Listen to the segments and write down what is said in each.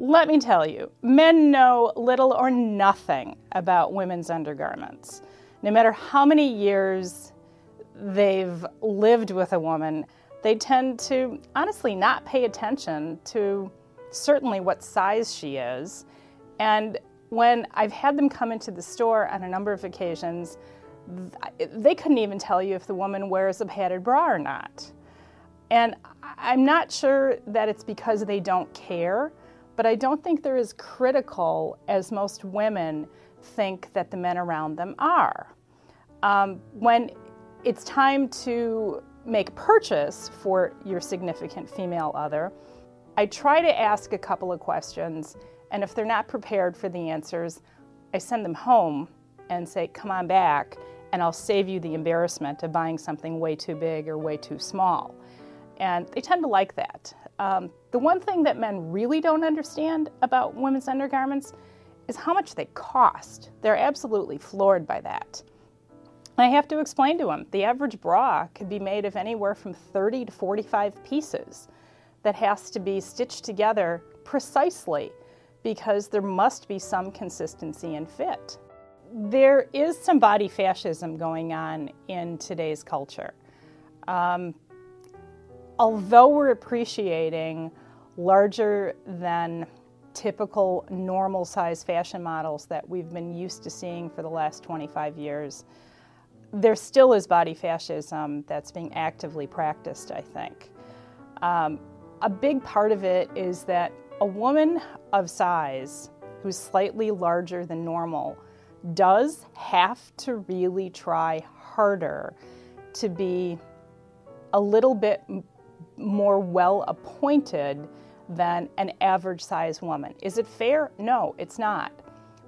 Let me tell you, men know little or nothing about women's undergarments. No matter how many years they've lived with a woman, they tend to honestly not pay attention to certainly what size she is. And when I've had them come into the store on a number of occasions, they couldn't even tell you if the woman wears a padded bra or not. And I'm not sure that it's because they don't care, but I don't think they're as critical as most women think that the men around them are. Um, when it's time to make purchase for your significant female other, I try to ask a couple of questions, and if they're not prepared for the answers, I send them home and say, Come on back, and I'll save you the embarrassment of buying something way too big or way too small. And they tend to like that. Um, the one thing that men really don't understand about women's undergarments is how much they cost. They're absolutely floored by that. I have to explain to them the average bra could be made of anywhere from 30 to 45 pieces that has to be stitched together precisely because there must be some consistency and fit. There is some body fascism going on in today's culture. Um, although we're appreciating larger than typical normal size fashion models that we've been used to seeing for the last 25 years, there still is body fascism that's being actively practiced, I think. Um, a big part of it is that a woman of size who's slightly larger than normal does have to really try harder to be a little bit more well appointed than an average size woman. Is it fair? No, it's not.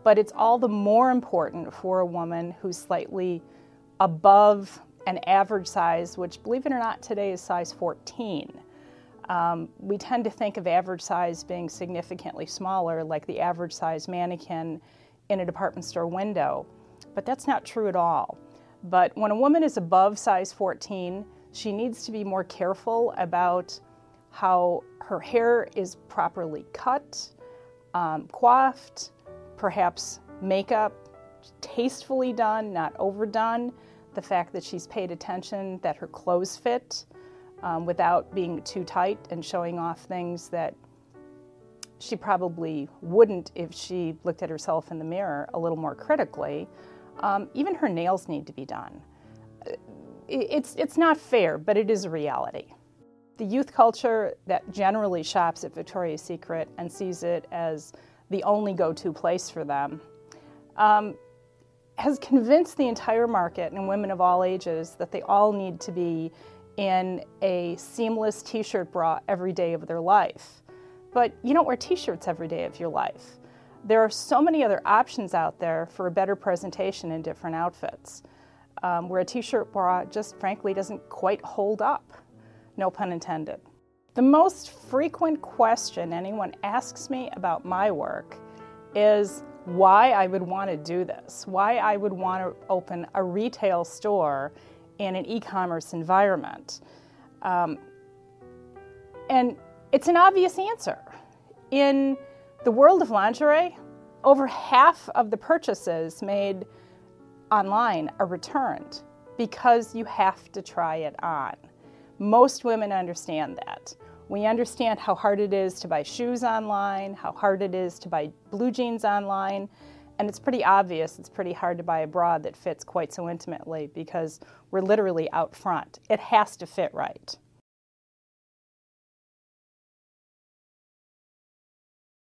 But it's all the more important for a woman who's slightly above an average size, which, believe it or not, today is size 14. Um, we tend to think of average size being significantly smaller, like the average size mannequin in a department store window, but that's not true at all. But when a woman is above size 14, she needs to be more careful about how her hair is properly cut, um, coiffed, perhaps makeup tastefully done, not overdone the fact that she's paid attention that her clothes fit um, without being too tight and showing off things that she probably wouldn't if she looked at herself in the mirror a little more critically. Um, even her nails need to be done. It's, it's not fair, but it is a reality. The youth culture that generally shops at Victoria's Secret and sees it as the only go to place for them um, has convinced the entire market and women of all ages that they all need to be in a seamless t shirt bra every day of their life. But you don't wear t shirts every day of your life. There are so many other options out there for a better presentation in different outfits, um, where a t shirt bra just frankly doesn't quite hold up. No pun intended. The most frequent question anyone asks me about my work is why I would want to do this, why I would want to open a retail store in an e commerce environment. Um, and it's an obvious answer. In the world of lingerie, over half of the purchases made online are returned because you have to try it on. Most women understand that. We understand how hard it is to buy shoes online, how hard it is to buy blue jeans online, and it's pretty obvious it's pretty hard to buy a bra that fits quite so intimately because we're literally out front. It has to fit right.